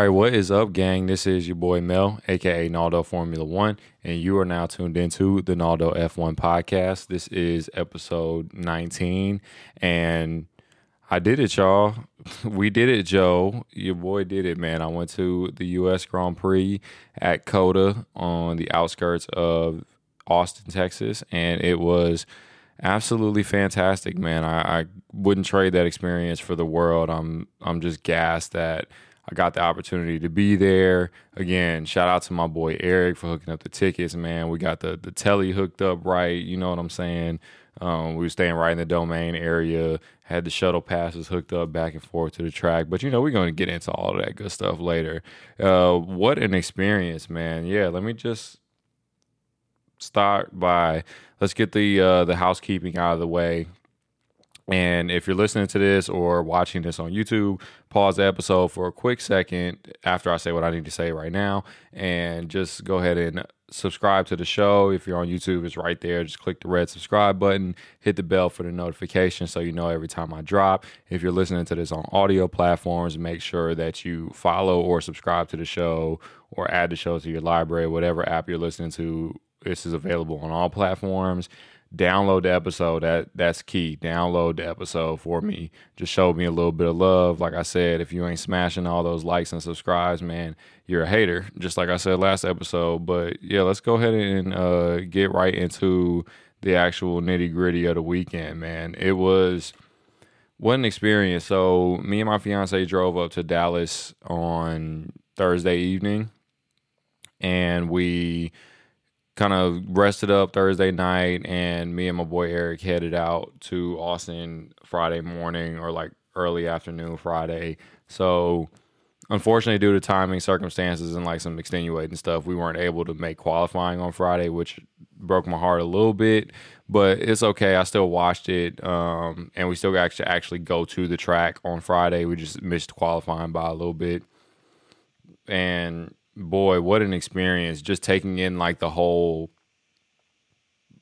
All right, what is up, gang? This is your boy Mel, aka Naldo Formula One, and you are now tuned into the Naldo F1 podcast. This is episode 19, and I did it, y'all. We did it, Joe. Your boy did it, man. I went to the U.S. Grand Prix at COTA on the outskirts of Austin, Texas, and it was absolutely fantastic, man. I, I wouldn't trade that experience for the world. I'm I'm just gassed that I got the opportunity to be there. Again, shout out to my boy Eric for hooking up the tickets, man. We got the the telly hooked up right. You know what I'm saying? Um, we were staying right in the domain area, had the shuttle passes hooked up back and forth to the track. But you know, we're going to get into all of that good stuff later. Uh, what an experience, man. Yeah, let me just start by let's get the uh, the housekeeping out of the way. And if you're listening to this or watching this on YouTube, pause the episode for a quick second after I say what I need to say right now and just go ahead and subscribe to the show. If you're on YouTube, it's right there. Just click the red subscribe button, hit the bell for the notification so you know every time I drop. If you're listening to this on audio platforms, make sure that you follow or subscribe to the show or add the show to your library, whatever app you're listening to. This is available on all platforms download the episode. That that's key. Download the episode for me. Just show me a little bit of love. Like I said, if you ain't smashing all those likes and subscribes, man, you're a hater. Just like I said last episode. But yeah, let's go ahead and uh, get right into the actual nitty gritty of the weekend, man. It was what an experience. So me and my fiance drove up to Dallas on Thursday evening, and we kind of rested up Thursday night, and me and my boy Eric headed out to Austin Friday morning or like early afternoon Friday. So, unfortunately, due to timing circumstances and like some extenuating stuff, we weren't able to make qualifying on Friday, which broke my heart a little bit. But it's okay. I still watched it, um, and we still got to actually go to the track on Friday. We just missed qualifying by a little bit, and boy, what an experience just taking in like the whole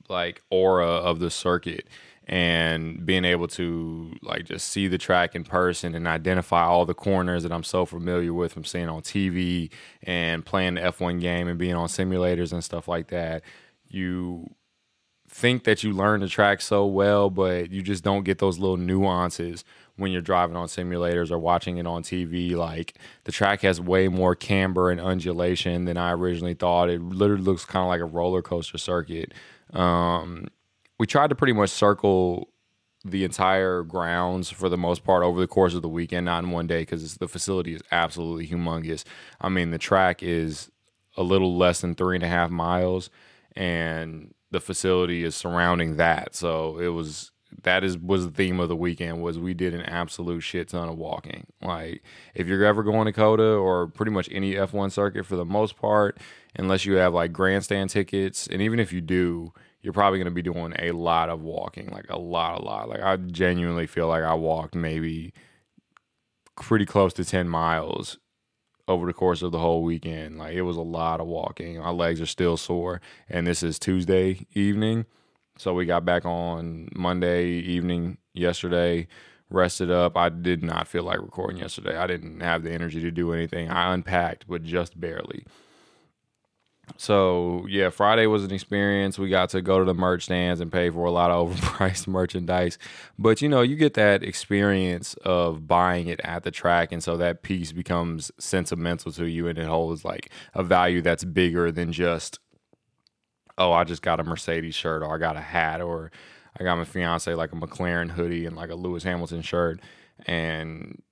like aura of the circuit and being able to like just see the track in person and identify all the corners that I'm so familiar with from seeing on TV and playing the F1 game and being on simulators and stuff like that. You think that you learn the track so well, but you just don't get those little nuances when you're driving on simulators or watching it on TV. Like the track has way more camber and undulation than I originally thought. It literally looks kind of like a roller coaster circuit. Um, we tried to pretty much circle the entire grounds for the most part over the course of the weekend, not in one day, because the facility is absolutely humongous. I mean, the track is a little less than three and a half miles, and the facility is surrounding that. So it was that is was the theme of the weekend was we did an absolute shit ton of walking. Like if you're ever going to COTA or pretty much any F1 circuit for the most part, unless you have like grandstand tickets, and even if you do, you're probably going to be doing a lot of walking, like a lot, a lot. Like I genuinely feel like I walked maybe pretty close to 10 miles over the course of the whole weekend. Like it was a lot of walking. My legs are still sore, and this is Tuesday evening. So we got back on Monday evening yesterday, rested up. I did not feel like recording yesterday. I didn't have the energy to do anything. I unpacked, but just barely. So yeah, Friday was an experience. We got to go to the merch stands and pay for a lot of overpriced merchandise. But you know, you get that experience of buying it at the track, and so that piece becomes sentimental to you, and it holds like a value that's bigger than just oh, I just got a Mercedes shirt or I got a hat or I got my fiance like a McLaren hoodie and like a Lewis Hamilton shirt. And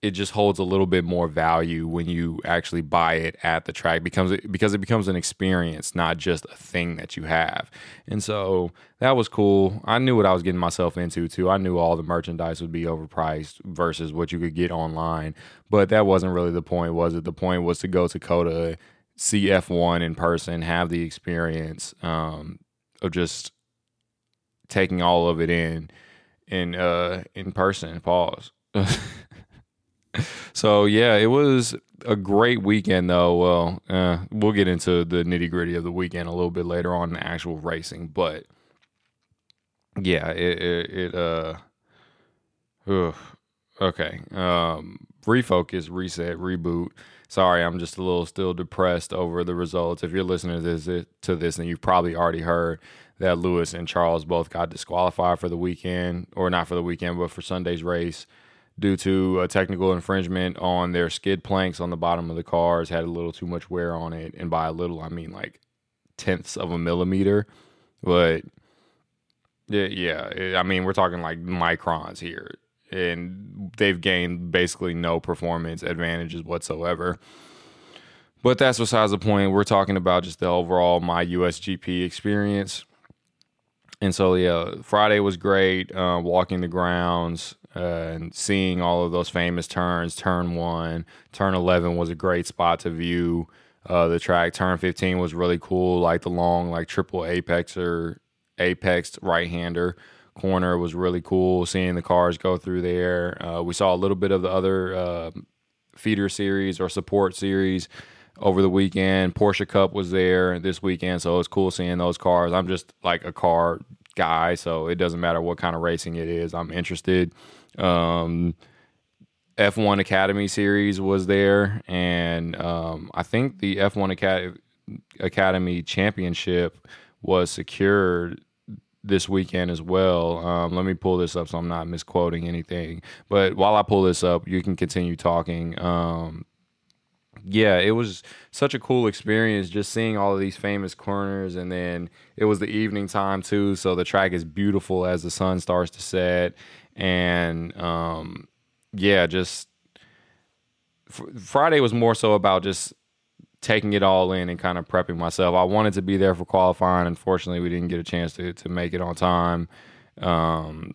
it just holds a little bit more value when you actually buy it at the track. Becomes because it becomes an experience not just a thing that you have. And so that was cool. I knew what i was getting myself into too. I knew all the merchandise would be overpriced versus what you could get online. But that wasn't really the point was it? The point was to go to COTA see F1 in person, have the experience um, of just taking all of it in in uh, in person. Pause. so yeah, it was a great weekend though. Well, uh, we'll get into the nitty gritty of the weekend a little bit later on in the actual racing, but yeah, it it, it uh, ugh, okay. Um, refocus, reset, reboot. Sorry, I'm just a little still depressed over the results. If you're listening to this, to this, then you've probably already heard that Lewis and Charles both got disqualified for the weekend, or not for the weekend, but for Sunday's race due to a technical infringement on their skid planks on the bottom of the cars. Had a little too much wear on it, and by a little, I mean like tenths of a millimeter. But yeah, I mean we're talking like microns here, and they've gained basically no performance advantages whatsoever. But that's besides the point. We're talking about just the overall my USGP experience. And so yeah, Friday was great. Uh, walking the grounds uh, and seeing all of those famous turns. Turn one, turn eleven was a great spot to view uh, the track. Turn fifteen was really cool, like the long, like triple apex or apex right hander corner was really cool. Seeing the cars go through there. Uh, we saw a little bit of the other uh, feeder series or support series over the weekend. Porsche Cup was there this weekend, so it was cool seeing those cars. I'm just like a car guy, so it doesn't matter what kind of racing it is. I'm interested. Um, F1 Academy series was there, and um, I think the F1 Academy Academy Championship was secured this weekend as well. Um, let me pull this up so I'm not misquoting anything. But while I pull this up, you can continue talking. Um, yeah, it was such a cool experience just seeing all of these famous corners. And then it was the evening time too. So the track is beautiful as the sun starts to set. And um, yeah, just Friday was more so about just taking it all in and kind of prepping myself. I wanted to be there for qualifying. Unfortunately, we didn't get a chance to to make it on time. Um,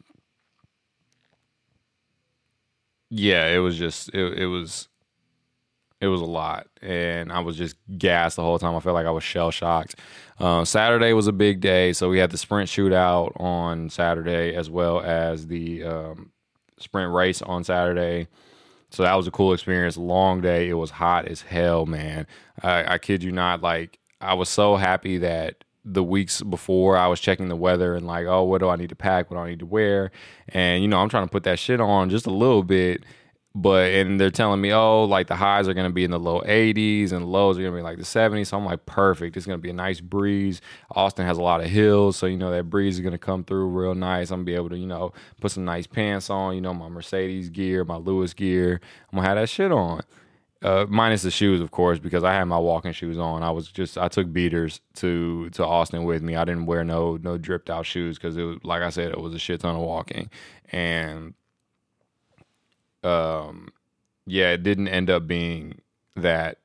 yeah, it was just it, it was it was a lot, and I was just gassed the whole time. I felt like I was shell shocked. Uh, Saturday was a big day, so we had the sprint shootout on Saturday as well as the um, sprint race on Saturday. So that was a cool experience. Long day. It was hot as hell, man. I, I kid you not. Like I was so happy that the weeks before I was checking the weather and like, oh, what do I need to pack? What do I need to wear? And you know, I'm trying to put that shit on just a little bit but and they're telling me, oh, like the highs are gonna be in the low 80s and lows are gonna be like the 70s. So I'm like, perfect. It's gonna be a nice breeze. Austin has a lot of hills, so you know that breeze is gonna come through real nice. I'm gonna be able to, you know, put some nice pants on. You know, my Mercedes gear, my Lewis gear. I'm gonna have that shit on. Uh, minus the shoes, of course, because I had my walking shoes on. I was just I took beaters to to Austin with me. I didn't wear no no dripped out shoes because it was like I said, it was a shit ton of walking and um, yeah, it didn't end up being that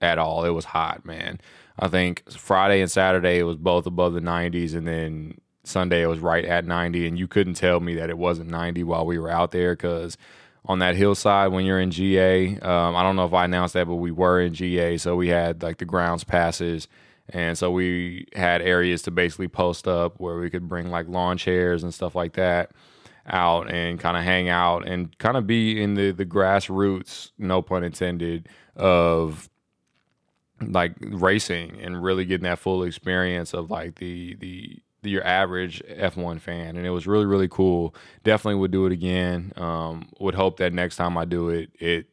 at all. It was hot, man. I think Friday and Saturday it was both above the 90s, and then Sunday it was right at 90. And you couldn't tell me that it wasn't 90 while we were out there because on that hillside when you're in GA, um, I don't know if I announced that, but we were in GA, so we had like the grounds passes. And so we had areas to basically post up where we could bring like lawn chairs and stuff like that out and kind of hang out and kind of be in the the grassroots, no pun intended, of like racing and really getting that full experience of like the the, your average F1 fan and it was really really cool. Definitely would do it again. Um, would hope that next time I do it it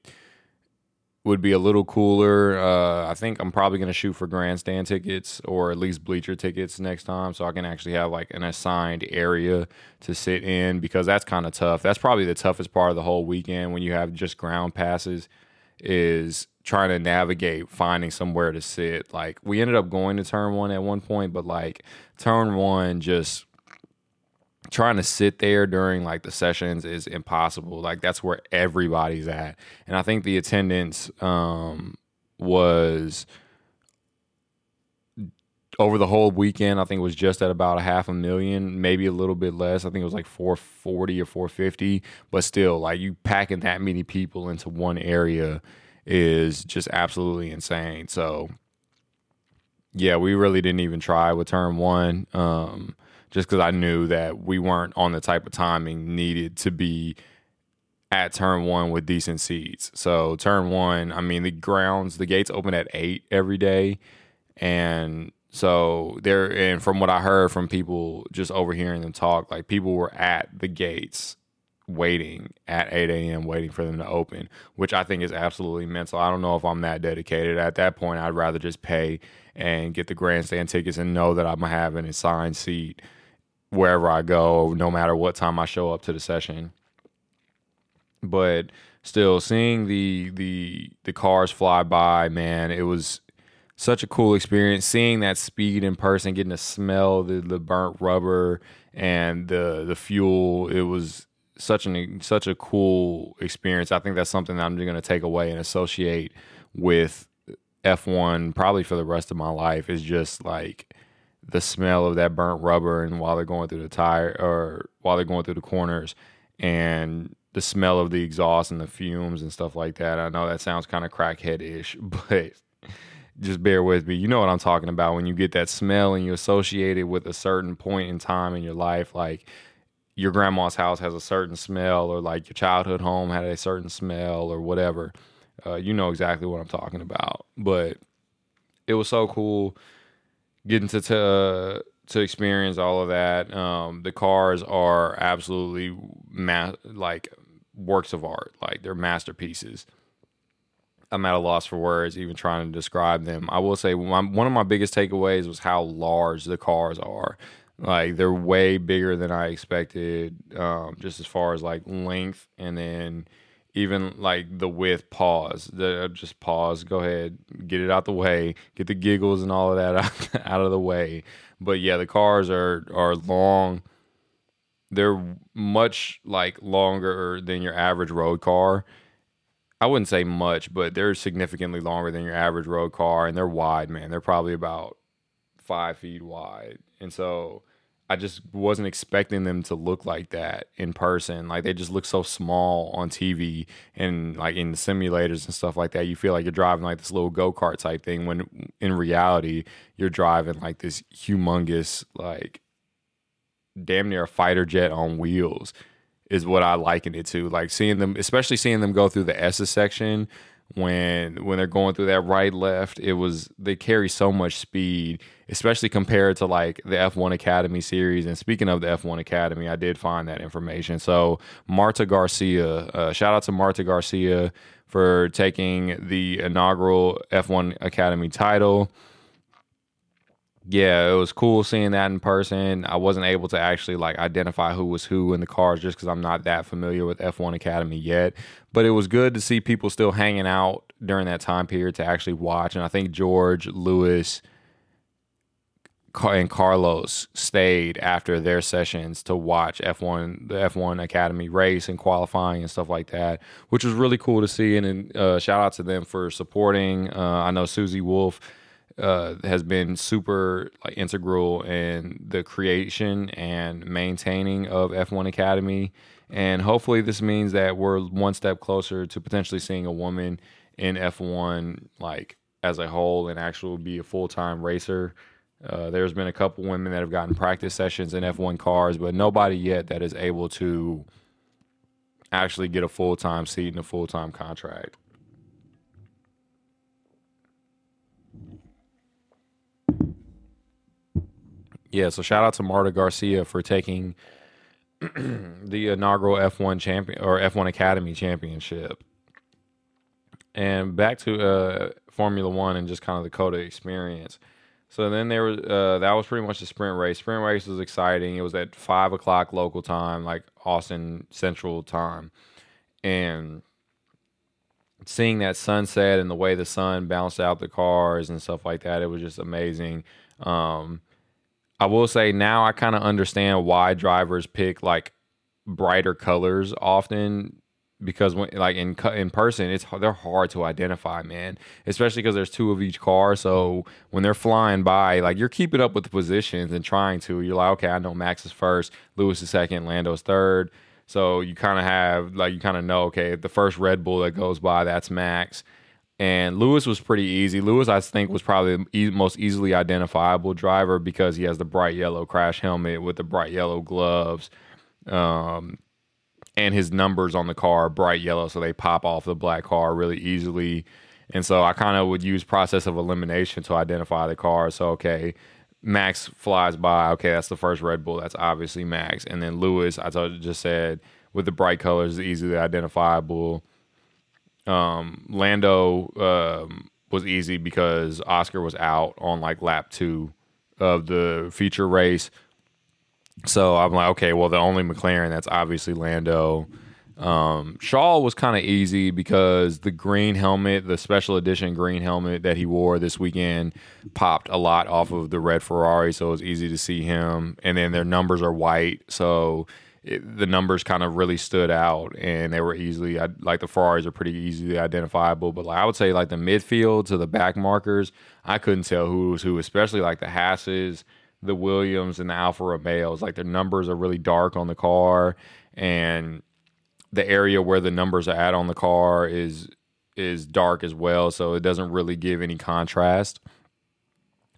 would be a little cooler. Uh, I think I'm probably going to shoot for grandstand tickets or at least bleacher tickets next time so I can actually have like an assigned area to sit in because that's kind of tough. That's probably the toughest part of the whole weekend when you have just ground passes is trying to navigate finding somewhere to sit. Like we ended up going to turn 1 at one point, but like turn 1 just trying to sit there during like the sessions is impossible. Like that's where everybody's at. And I think the attendance um, was over the whole weekend, I think it was just at about a half a million, maybe a little bit less. I think it was like 440 or 450, but still, like you packing that many people into one area is just absolutely insane. So, yeah, we really didn't even try with turn one. Um, just because I knew that we weren't on the type of timing needed to be at turn one with decent seats. So turn one, I mean the grounds, the gates open at eight every day, and so there. And from what I heard from people just overhearing them talk, like people were at the gates waiting at 8 a.m. waiting for them to open, which I think is absolutely mental. I don't know if I'm that dedicated. At that point, I'd rather just pay and get the grandstand tickets and know that I'm gonna have an assigned seat wherever I go, no matter what time I show up to the session. But still, seeing the the the cars fly by, man, it was such a cool experience. Seeing that speed in person, getting to smell the the burnt rubber and the the fuel, it was such an such a cool experience. I think that's something that I'm going to take away and associate with F1 probably for the rest of my life. Is just like the smell of that burnt rubber and while they're going through the tire or while they're going through the corners and the smell of the exhaust and the fumes and stuff like that. I know that sounds kind of crackhead ish, but just bear with me. You know what I'm talking about when you get that smell and you associate it with a certain point in time in your life, like your grandma's house has a certain smell, or like your childhood home had a certain smell, or whatever. Uh, you know exactly what I'm talking about. But it was so cool getting to to, to experience all of that. Um, the cars are absolutely ma- like works of art, like they're masterpieces. I'm at a loss for words, even trying to describe them. I will say one of my biggest takeaways was how large the cars are. Like they're way bigger than I expected, um, just as far as like length, and then even like the width. Pause. The, just pause. Go ahead, get it out the way. Get the giggles and all of that out, out of the way. But yeah, the cars are are long. They're much like longer than your average road car. I wouldn't say much, but they're significantly longer than your average road car, and they're wide, man. They're probably about five feet wide, and so I just wasn't expecting them to look like that in person. Like they just look so small on TV and like in the simulators and stuff like that. You feel like you're driving like this little go kart type thing when in reality you're driving like this humongous like damn near a fighter jet on wheels is what I liken it to. Like seeing them, especially seeing them go through the S's section when when they're going through that right left it was they carry so much speed especially compared to like the F1 Academy series. And speaking of the F1 Academy I did find that information. So Marta Garcia uh, shout out to Marta Garcia for taking the inaugural F1 Academy title yeah, it was cool seeing that in person. I wasn't able to actually like identify who was who in the cars just because I'm not that familiar with F1 Academy yet. But it was good to see people still hanging out during that time period to actually watch. And I think George, Lewis, and Carlos stayed after their sessions to watch F1, the F1 Academy race and qualifying and stuff like that, which was really cool to see. And uh, shout out to them for supporting. Uh, I know Susie Wolff uh, has been super like integral in the creation and maintaining of F1 Academy. And hopefully, this means that we're one step closer to potentially seeing a woman in F1 like as a whole and actually be a full time racer. Uh, there's been a couple women that have gotten practice sessions in F1 cars, but nobody yet that is able to actually get a full time seat and a full time contract. Yeah, so shout out to Marta Garcia for taking the inaugural F1 champion or F1 Academy championship. And back to uh, Formula One and just kind of the COTA experience. So then there was uh, that was pretty much the sprint race. Sprint race was exciting. It was at five o'clock local time, like Austin Central time, and seeing that sunset and the way the sun bounced out the cars and stuff like that, it was just amazing. Um, I will say now I kind of understand why drivers pick like brighter colors often because when like in in person it's they're hard to identify man especially because there's two of each car. So when they're flying by like you're keeping up with the positions and trying to. You're like okay I know Max is first Lewis is second Lando's third. So you kind of have like you kind of know okay the first Red Bull that goes by that's Max and Lewis was pretty easy. Lewis, I think, was probably the most easily identifiable driver because he has the bright yellow crash helmet with the bright yellow gloves, um, and his numbers on the car are bright yellow, so they pop off the black car really easily. And so I kind of would use process of elimination to identify the car. So okay, Max flies by. Okay, that's the first Red Bull. That's obviously Max. And then Lewis, I just said with the bright colors, easily identifiable. Um, Lando um, was easy because Oscar was out on like lap two of the feature race. So I'm like, okay, well, the only McLaren that's obviously Lando. Um, Shaw was kind of easy because the green helmet, the special edition green helmet that he wore this weekend, popped a lot off of the red Ferrari, so it was easy to see him. And then their numbers are white, so it, the numbers kind of really stood out, and they were easily like the Ferraris are pretty easily identifiable. But like I would say, like the midfield to the back markers, I couldn't tell who was who, especially like the Hasses, the Williams, and the Alfa Romeos. Like their numbers are really dark on the car, and the area where the numbers are at on the car is is dark as well, so it doesn't really give any contrast.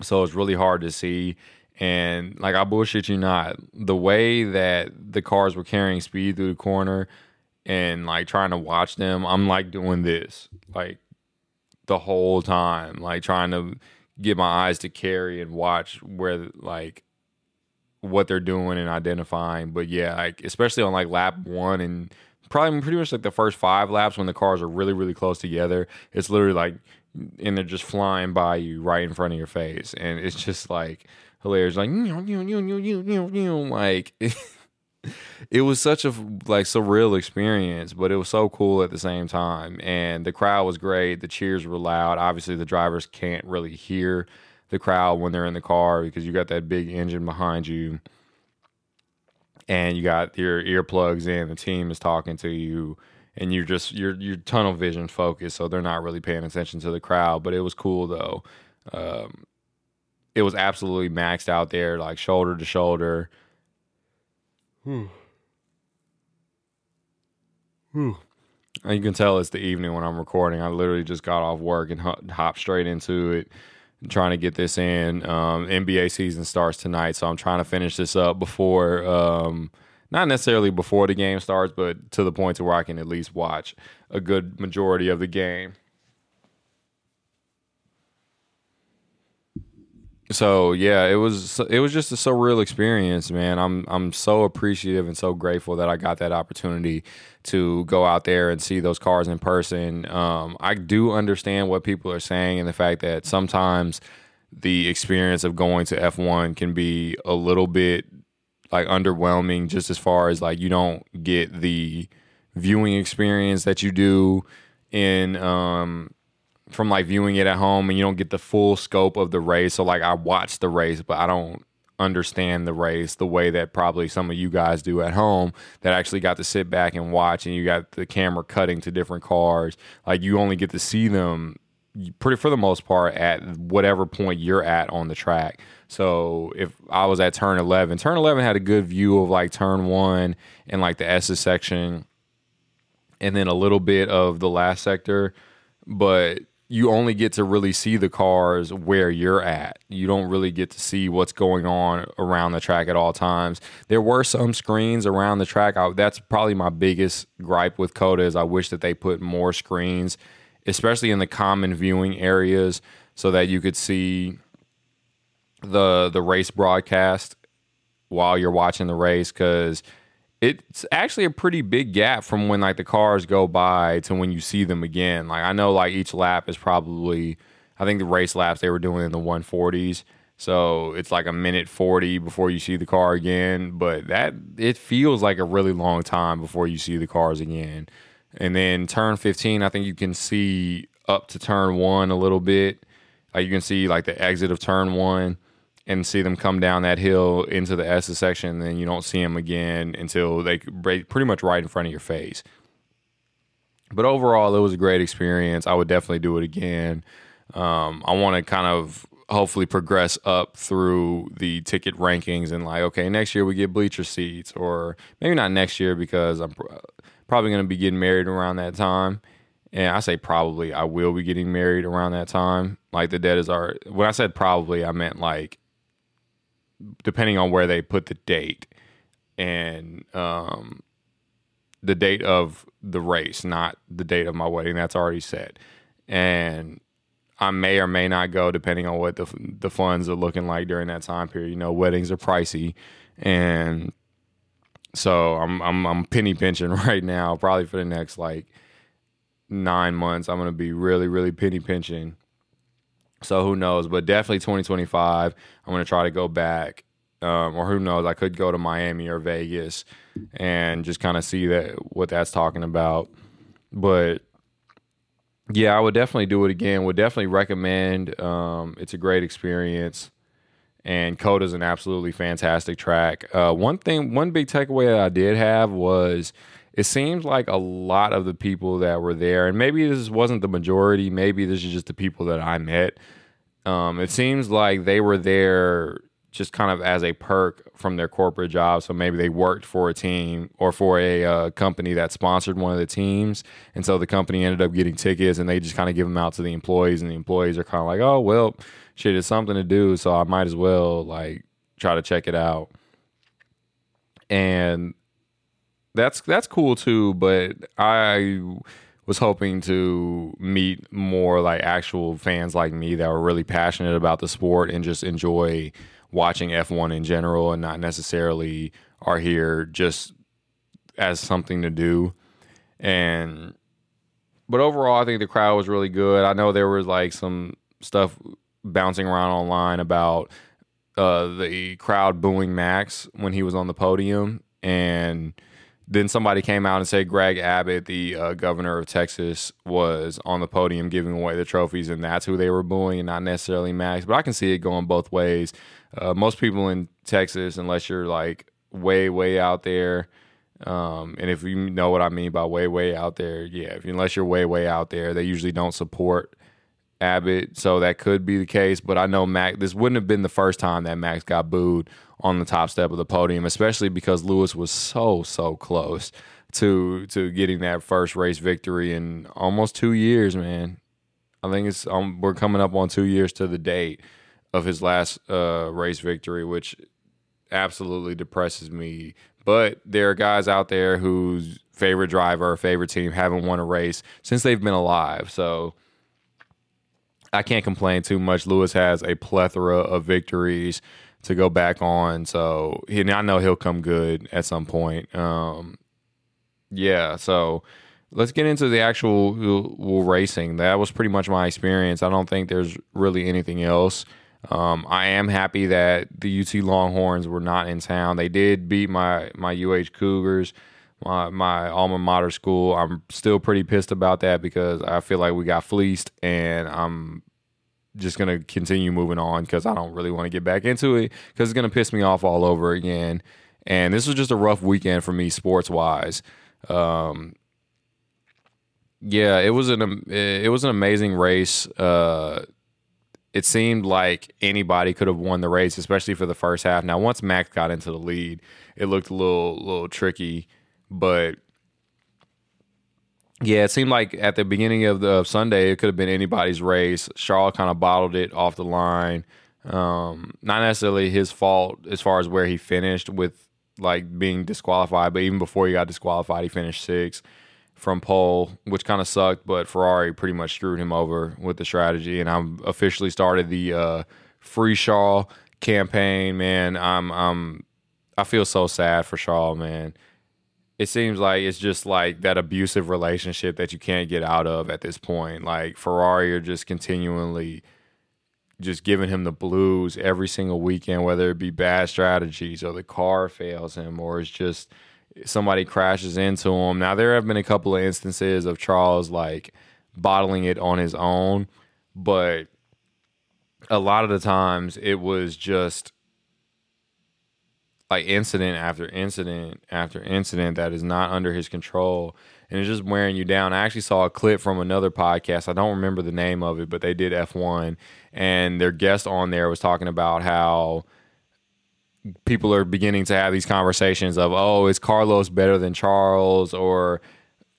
So it's really hard to see. And like I bullshit you not, the way that the cars were carrying speed through the corner and like trying to watch them, I'm like doing this like the whole time, like trying to get my eyes to carry and watch where like what they're doing and identifying. But yeah, like especially on like lap one and probably pretty much like the first five laps when the cars are really really close together. It's literally like and they're just flying by you right in front of your face, and it's just like hilarious. Like like. it was such a like surreal experience, but it was so cool at the same time. And the crowd was great. The cheers were loud. Obviously, the drivers can't really hear the crowd when they're in the car because you got that big engine behind you and you got your earplugs in, the team is talking to you, and you're just you're you're tunnel vision focused, so they're not really paying attention to the crowd. But it was cool though. Um, it was absolutely maxed out there, like shoulder to shoulder. Hmm. Hmm. And you can tell it's the evening when I'm recording. I literally just got off work and hopped straight into it trying to get this in. Um, NBA season starts tonight, so I'm trying to finish this up before, um, not necessarily before the game starts, but to the point to where I can at least watch a good majority of the game. So yeah, it was it was just a surreal experience, man. I'm I'm so appreciative and so grateful that I got that opportunity to go out there and see those cars in person. Um, I do understand what people are saying and the fact that sometimes the experience of going to F1 can be a little bit like underwhelming just as far as like you don't get the viewing experience that you do in um from like viewing it at home and you don't get the full scope of the race. So like I watched the race, but I don't understand the race the way that probably some of you guys do at home that actually got to sit back and watch and you got the camera cutting to different cars. Like you only get to see them pretty for the most part at whatever point you're at on the track. So if I was at turn 11, turn 11 had a good view of like turn 1 and like the S's section and then a little bit of the last sector, but you only get to really see the cars where you're at. You don't really get to see what's going on around the track at all times. There were some screens around the track. I, that's probably my biggest gripe with COTA is I wish that they put more screens, especially in the common viewing areas, so that you could see the the race broadcast while you're watching the race because – it's actually a pretty big gap from when like the cars go by to when you see them again. Like I know like each lap is probably I think the race laps they were doing in the 140s. So it's like a minute 40 before you see the car again, but that it feels like a really long time before you see the cars again. And then turn 15, I think you can see up to turn 1 a little bit. Like you can see like the exit of turn 1 and see them come down that hill into the S section, and then you don't see them again until they pretty much right in front of your face. But overall, it was a great experience. I would definitely do it again. Um, I want to kind of hopefully progress up through the ticket rankings and like, okay, next year we get bleacher seats, or maybe not next year because I'm probably going to be getting married around that time. And I say probably I will be getting married around that time. Like the dead is our. When I said probably, I meant like depending on where they put the date and um, the date of the race, not the date of my wedding. That's already set. And I may or may not go depending on what the the funds are looking like during that time period. You know, weddings are pricey, and So I'm I'm I'm penny pinching right now, probably for the next like nine months. I'm gonna be really, really penny pinching. So who knows? But definitely 2025, I'm gonna try to go back. Um, or who knows? I could go to Miami or Vegas and just kind of see that what that's talking about. But yeah, I would definitely do it again. Would definitely recommend. Um, it's a great experience, and COTA is an absolutely fantastic track. Uh, one thing, one big takeaway that I did have was it seems like a lot of the people that were there, and maybe this wasn't the majority, maybe this is just the people that I met. Um, it seems like they were there just kind of as a perk from their corporate job. So maybe they worked for a team or for a uh, company that sponsored one of the teams. And so the company ended up getting tickets and they just kind of give them out to the employees. And the employees are kind of like, oh, well, shit, it's something to do. So I might as well like try to check it out. And that's that's cool too, but I was hoping to meet more like actual fans like me that were really passionate about the sport and just enjoy watching F1 in general and not necessarily are here just as something to do. And but overall I think the crowd was really good. I know there was like some stuff bouncing around online about uh, the crowd booing Max when he was on the podium and then somebody came out and said Greg Abbott, the uh, governor of Texas, was on the podium giving away the trophies, and that's who they were booing, and not necessarily Max. But I can see it going both ways. Uh, most people in Texas, unless you're like way, way out there, um, and if you know what I mean by way, way out there, yeah, if, unless you're way, way out there, they usually don't support Abbott, so that could be the case. But I know Max. This wouldn't have been the first time that Max got booed on the top step of the podium, especially because Lewis was so so close to to getting that first race victory in almost two years. Man, I think it's um, we're coming up on two years to the date of his last uh, race victory, which absolutely depresses me. But there are guys out there whose favorite driver or favorite team haven't won a race since they've been alive. So I can't complain too much. Lewis has a plethora of victories to go back on, so he, I know he'll come good at some point. Um, yeah, so let's get into the actual racing. That was pretty much my experience. I don't think there's really anything else. Um, I am happy that the UT Longhorns were not in town. They did beat my my UH Cougars my, my alma mater school. I'm still pretty pissed about that because I feel like we got fleeced, and I'm just gonna continue moving on because I don't really want to get back into it because it's gonna piss me off all over again. And this was just a rough weekend for me sports wise. Um, yeah, it was an it was an amazing race. Uh, it seemed like anybody could have won the race, especially for the first half. Now, once Max got into the lead, it looked a little little tricky. But yeah, it seemed like at the beginning of the of Sunday, it could have been anybody's race. Charles kind of bottled it off the line. Um, not necessarily his fault as far as where he finished with like being disqualified, but even before he got disqualified, he finished sixth from pole, which kind of sucked. But Ferrari pretty much screwed him over with the strategy, and I'm officially started the uh, free Charles campaign. Man, I'm I'm I feel so sad for Charles, man it seems like it's just like that abusive relationship that you can't get out of at this point. Like Ferrari are just continually just giving him the blues every single weekend, whether it be bad strategies or the car fails him or it's just somebody crashes into him. Now there have been a couple of instances of Charles like bottling it on his own, but a lot of the times it was just like incident after incident after incident that is not under his control and it's just wearing you down. I actually saw a clip from another podcast. I don't remember the name of it, but they did F1 and their guest on there was talking about how people are beginning to have these conversations of, "Oh, is Carlos better than Charles?" or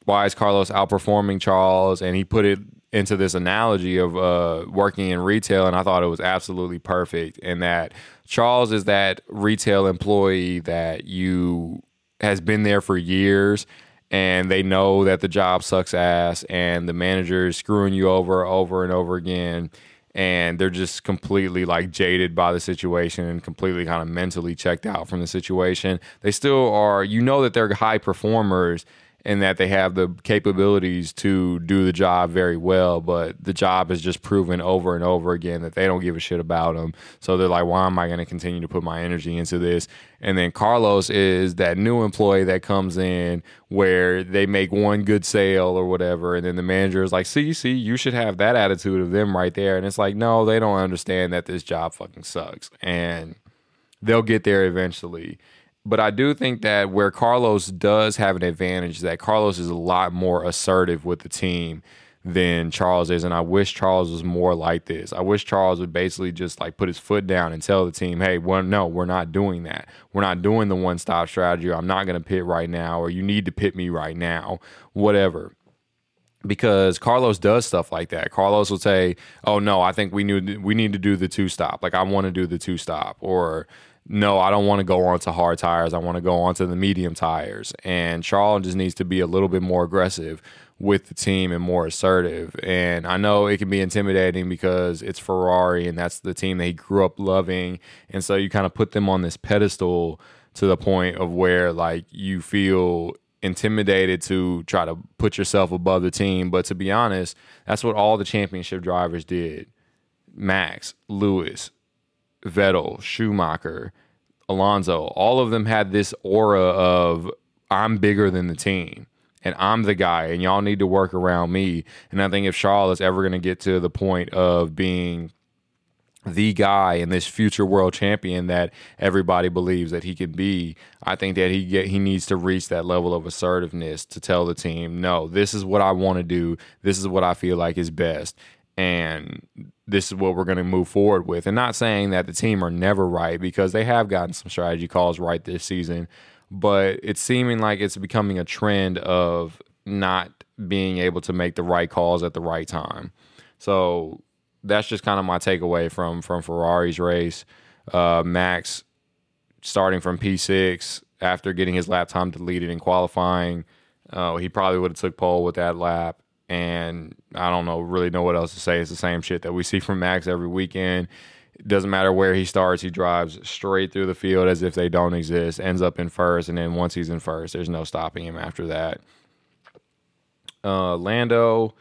"Why is Carlos outperforming Charles?" and he put it into this analogy of uh, working in retail, and I thought it was absolutely perfect. And that Charles is that retail employee that you has been there for years, and they know that the job sucks ass, and the manager is screwing you over, over and over again. and they're just completely like jaded by the situation and completely kind of mentally checked out from the situation. They still are, you know, that they're high performers and that they have the capabilities to do the job very well, but the job is just proven over and over again that they don't give a shit about them. So they're like, why am I going to continue to put my energy into this? And then Carlos is that new employee that comes in where they make one good sale or whatever, and then the manager is like, see, see, you should have that attitude of them right there. And it's like, no, they don't understand that this job fucking sucks. And they'll get there eventually but I do think that where Carlos does have an advantage, is that Carlos is a lot more assertive with the team than Charles is. And I wish Charles was more like this. I wish Charles would basically just like put his foot down and tell the team, hey, well, no, we're not doing that. We're not doing the one stop strategy. I'm not going to pit right now, or you need to pit me right now, whatever. Because Carlos does stuff like that. Carlos will say, "Oh no, I think we need we need to do the two stop. Like I want to do the two stop." Or no, I don't want to go on to hard tires. I want to go on to the medium tires. And Charles just needs to be a little bit more aggressive with the team and more assertive. And I know it can be intimidating because it's Ferrari and that's the team that he grew up loving. And so you kind of put them on this pedestal to the point of where like you feel intimidated to try to put yourself above the team. But to be honest, that's what all the championship drivers did. Max, Lewis, Vettel, Schumacher, Alonso, all of them had this aura of I'm bigger than the team and I'm the guy and y'all need to work around me. And I think if Charles is ever going to get to the point of being the guy and this future world champion that everybody believes that he can be, I think that he get he needs to reach that level of assertiveness to tell the team, no, this is what I want to do. This is what I feel like is best and this is what we're going to move forward with. And not saying that the team are never right because they have gotten some strategy calls right this season, but it's seeming like it's becoming a trend of not being able to make the right calls at the right time. So that's just kind of my takeaway from from Ferrari's race. Uh, Max starting from P6 after getting his lap time deleted in qualifying, uh, he probably would have took pole with that lap and I don't know really know what else to say. It's the same shit that we see from Max every weekend. It doesn't matter where he starts, he drives straight through the field as if they don't exist, ends up in first, and then once he's in first, there's no stopping him after that. Uh, Lando,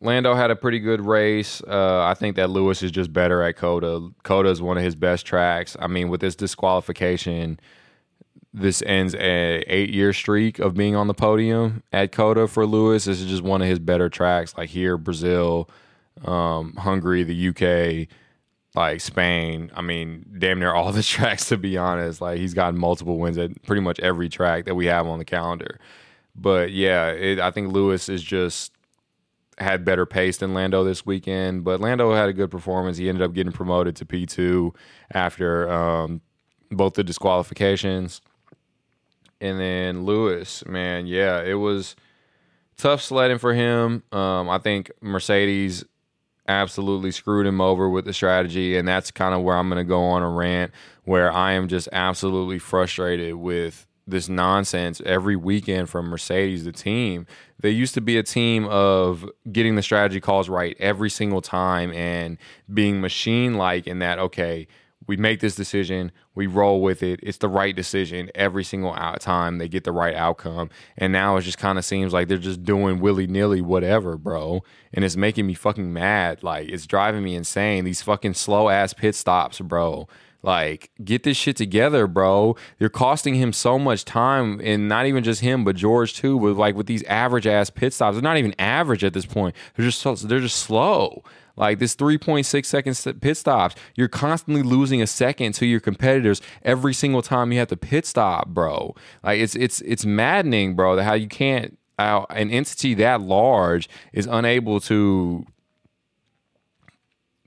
Lando had a pretty good race. Uh, I think that Lewis is just better at COTA. COTA is one of his best tracks. I mean, with this disqualification, this ends a eight year streak of being on the podium at COTA for Lewis. This is just one of his better tracks, like here, Brazil, um, Hungary, the UK, like Spain. I mean, damn near all the tracks to be honest. Like he's gotten multiple wins at pretty much every track that we have on the calendar. But yeah, it, I think Lewis is just had better pace than Lando this weekend. But Lando had a good performance. He ended up getting promoted to P two after um, both the disqualifications and then Lewis, man, yeah, it was tough sledding for him. Um, I think Mercedes absolutely screwed him over with the strategy, and that's kind of where I'm going to go on a rant where I am just absolutely frustrated with this nonsense every weekend from Mercedes, the team. They used to be a team of getting the strategy calls right every single time and being machine like in that, okay, we make this decision, we roll with it. It's the right decision every single time. They get the right outcome, and now it just kind of seems like they're just doing willy nilly whatever, bro. And it's making me fucking mad. Like it's driving me insane. These fucking slow ass pit stops, bro. Like, get this shit together, bro. You're costing him so much time, and not even just him, but George too. With like with these average ass pit stops, they're not even average at this point. They're just so, they're just slow. Like this 3.6 second pit stops, you're constantly losing a second to your competitors every single time you have to pit stop, bro. Like it's it's it's maddening, bro. That how you can't how an entity that large is unable to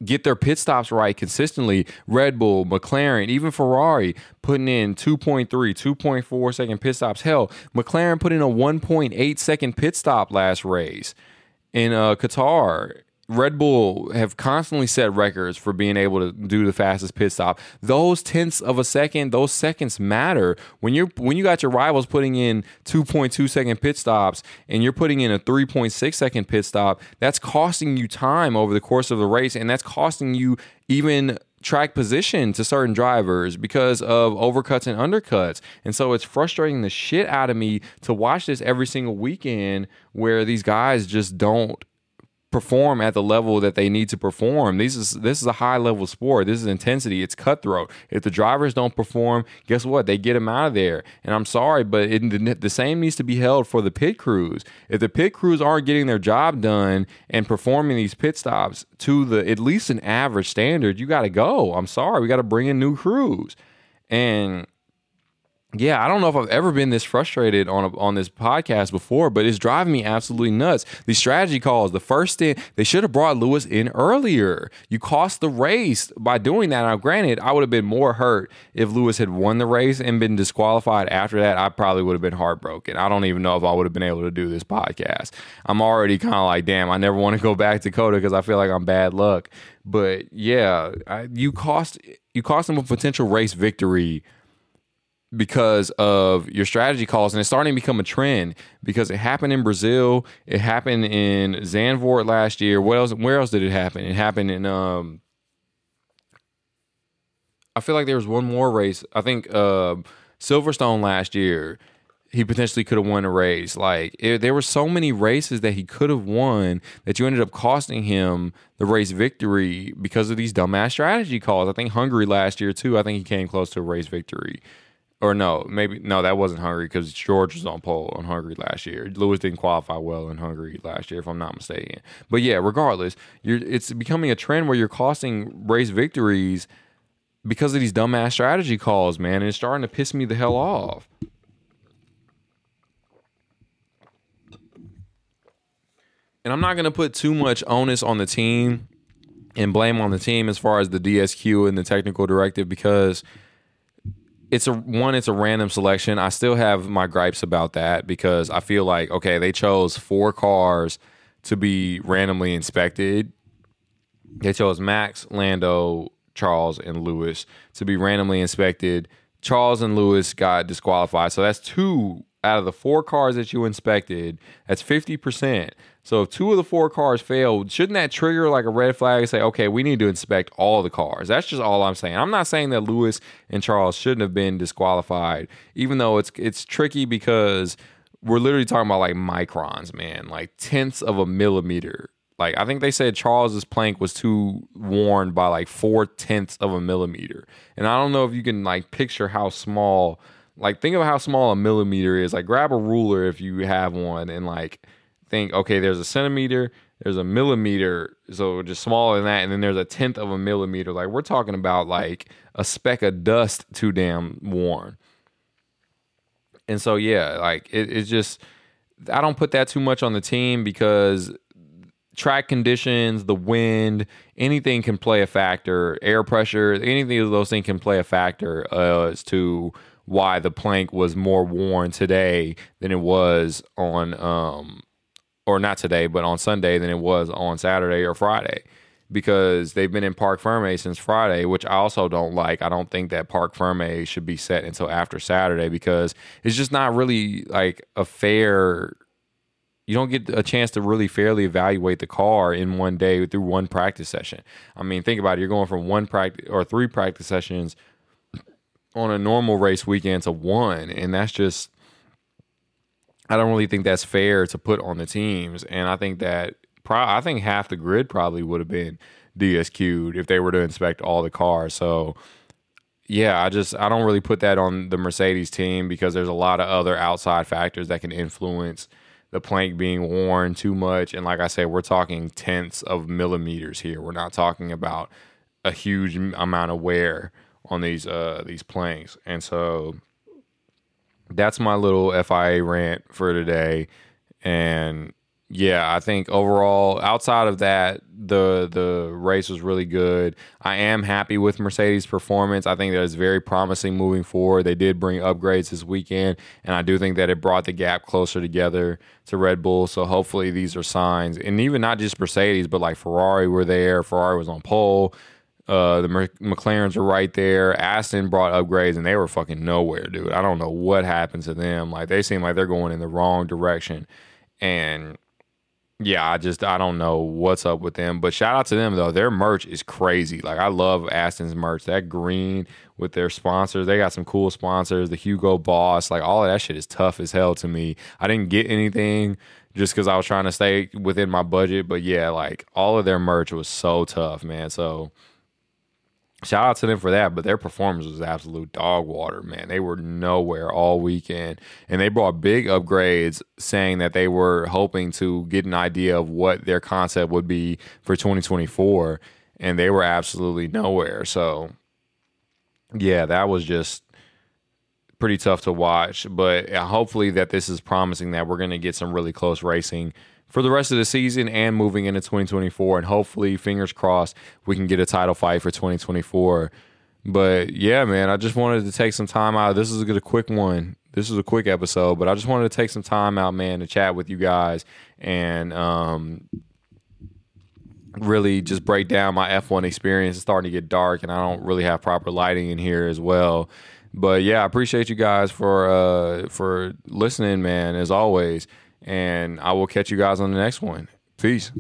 get their pit stops right consistently. Red Bull, McLaren, even Ferrari putting in 2.3, 2.4 second pit stops. Hell, McLaren put in a 1.8 second pit stop last race in uh, Qatar Red Bull have constantly set records for being able to do the fastest pit stop. Those tenths of a second, those seconds matter. When you're when you got your rivals putting in 2.2 second pit stops and you're putting in a 3.6 second pit stop, that's costing you time over the course of the race and that's costing you even track position to certain drivers because of overcuts and undercuts. And so it's frustrating the shit out of me to watch this every single weekend where these guys just don't perform at the level that they need to perform. This is this is a high level sport. This is intensity. It's cutthroat. If the drivers don't perform, guess what? They get them out of there. And I'm sorry, but it, the, the same needs to be held for the pit crews. If the pit crews aren't getting their job done and performing these pit stops to the at least an average standard, you got to go. I'm sorry. We got to bring in new crews. And yeah, I don't know if I've ever been this frustrated on a, on this podcast before, but it's driving me absolutely nuts. These strategy calls, the first thing they should have brought Lewis in earlier. You cost the race by doing that. Now, granted, I would have been more hurt if Lewis had won the race and been disqualified after that. I probably would have been heartbroken. I don't even know if I would have been able to do this podcast. I'm already kind of like, damn, I never want to go back to COTA because I feel like I'm bad luck. But yeah, I, you cost you cost him a potential race victory because of your strategy calls and it's starting to become a trend because it happened in Brazil, it happened in Zandvoort last year. What else where else did it happen? It happened in um I feel like there was one more race. I think uh, Silverstone last year he potentially could have won a race. Like it, there were so many races that he could have won that you ended up costing him the race victory because of these dumbass strategy calls. I think Hungary last year too. I think he came close to a race victory or no, maybe no, that wasn't Hungary because George was on pole on Hungary last year. Lewis didn't qualify well in Hungary last year, if I'm not mistaken. But yeah, regardless, it's becoming a trend where you're costing race victories because of these dumbass strategy calls, man. And it's starting to piss me the hell off. And I'm not going to put too much onus on the team and blame on the team as far as the DSQ and the technical directive because – it's a one it's a random selection. I still have my gripes about that because i feel like okay they chose four cars to be randomly inspected. They chose max lando charles and lewis to be randomly inspected. Charles and lewis got disqualified. So that's two out of the four cars that you inspected that's 50% so if two of the four cars failed, shouldn't that trigger like a red flag and say, okay, we need to inspect all the cars? That's just all I'm saying. I'm not saying that Lewis and Charles shouldn't have been disqualified, even though it's it's tricky because we're literally talking about like microns, man, like tenths of a millimeter. Like I think they said Charles's plank was too worn by like four tenths of a millimeter, and I don't know if you can like picture how small. Like think of how small a millimeter is. Like grab a ruler if you have one, and like think, okay, there's a centimeter, there's a millimeter, so just smaller than that, and then there's a tenth of a millimeter. Like we're talking about like a speck of dust too damn worn. And so yeah, like it, it's just I don't put that too much on the team because track conditions, the wind, anything can play a factor. Air pressure, anything of those things can play a factor uh, as to why the plank was more worn today than it was on um, or not today, but on Sunday than it was on Saturday or Friday because they've been in Parc Ferme since Friday, which I also don't like. I don't think that Parc Ferme should be set until after Saturday because it's just not really like a fair. You don't get a chance to really fairly evaluate the car in one day through one practice session. I mean, think about it. You're going from one practice or three practice sessions on a normal race weekend to one, and that's just I don't really think that's fair to put on the teams. And I think that pro- I think half the grid probably would have been DSQ'd if they were to inspect all the cars. So yeah, I just I don't really put that on the Mercedes team because there's a lot of other outside factors that can influence the plank being worn too much. And like I said, we're talking tenths of millimeters here. We're not talking about a huge amount of wear on these uh these planks. And so that's my little FIA rant for today. And yeah, I think overall, outside of that, the the race was really good. I am happy with Mercedes' performance. I think that is very promising moving forward. They did bring upgrades this weekend, and I do think that it brought the gap closer together to Red Bull. So hopefully, these are signs, and even not just Mercedes, but like Ferrari were there. Ferrari was on pole. Uh, the McLarens are right there. Aston brought upgrades, and they were fucking nowhere, dude. I don't know what happened to them. Like they seem like they're going in the wrong direction, and yeah, I just I don't know what's up with them. But shout out to them though. Their merch is crazy. Like I love Aston's merch. That green with their sponsors. They got some cool sponsors. The Hugo Boss. Like all of that shit is tough as hell to me. I didn't get anything just because I was trying to stay within my budget. But yeah, like all of their merch was so tough, man. So shout out to them for that. But their performance was absolute dog water, man. They were nowhere all weekend. And they brought big upgrades saying that they were hoping to get an idea of what their concept would be for 2024. And they were absolutely nowhere. So, yeah, that was just pretty tough to watch. But uh, hopefully, that this is promising that we're going to get some really close racing for the rest of the season and moving into 2024. And hopefully, fingers crossed, we can get a title fight for 2024. But yeah, man, I just wanted to take some time out. This is a, quick one. This is a quick episode, but I just wanted to take some time out, man, to chat with you guys and um, really just break down my F1 experience. It's starting to get dark, and I don't really have proper lighting in here as well. But yeah, I appreciate you guys for uh, for listening, man. As always. And I will catch you guys on the next one. Peace.